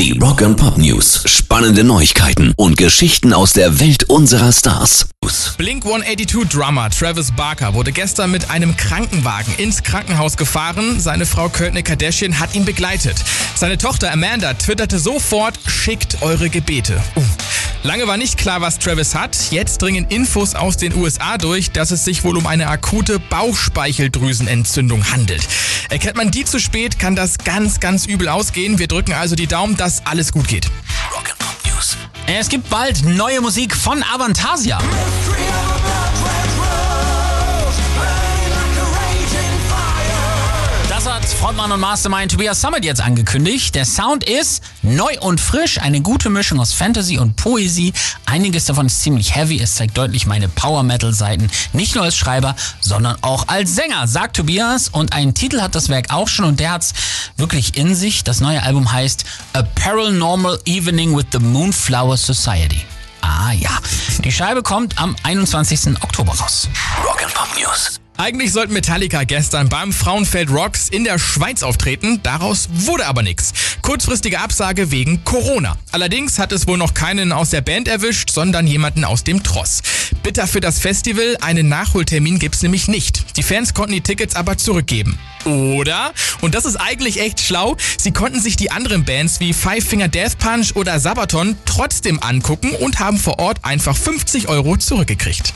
Die Rock and Pop News. Spannende Neuigkeiten und Geschichten aus der Welt unserer Stars. Blink 182 Drummer Travis Barker wurde gestern mit einem Krankenwagen ins Krankenhaus gefahren. Seine Frau Courtney Kardashian hat ihn begleitet. Seine Tochter Amanda twitterte sofort, schickt eure Gebete. Uh. Lange war nicht klar, was Travis hat. Jetzt dringen Infos aus den USA durch, dass es sich wohl um eine akute Bauchspeicheldrüsenentzündung handelt. Erkennt man die zu spät, kann das ganz, ganz übel ausgehen. Wir drücken also die Daumen, dass alles gut geht. Es gibt bald neue Musik von Avantasia. Hat Frontmann und Mastermind Tobias Summit jetzt angekündigt. Der Sound ist neu und frisch, eine gute Mischung aus Fantasy und Poesie. Einiges davon ist ziemlich heavy. Es zeigt deutlich meine Power Metal Seiten, nicht nur als Schreiber, sondern auch als Sänger, sagt Tobias. Und einen Titel hat das Werk auch schon und der hat's wirklich in sich. Das neue Album heißt A Paranormal Evening with the Moonflower Society. Ah ja, die Scheibe kommt am 21. Oktober raus. Rock'n'Pop News. Eigentlich sollten Metallica gestern beim Frauenfeld Rocks in der Schweiz auftreten, daraus wurde aber nichts. Kurzfristige Absage wegen Corona. Allerdings hat es wohl noch keinen aus der Band erwischt, sondern jemanden aus dem Tross. Bitter für das Festival, einen Nachholtermin gibt's nämlich nicht. Die Fans konnten die Tickets aber zurückgeben. Oder, und das ist eigentlich echt schlau, sie konnten sich die anderen Bands wie Five Finger Death Punch oder Sabaton trotzdem angucken und haben vor Ort einfach 50 Euro zurückgekriegt.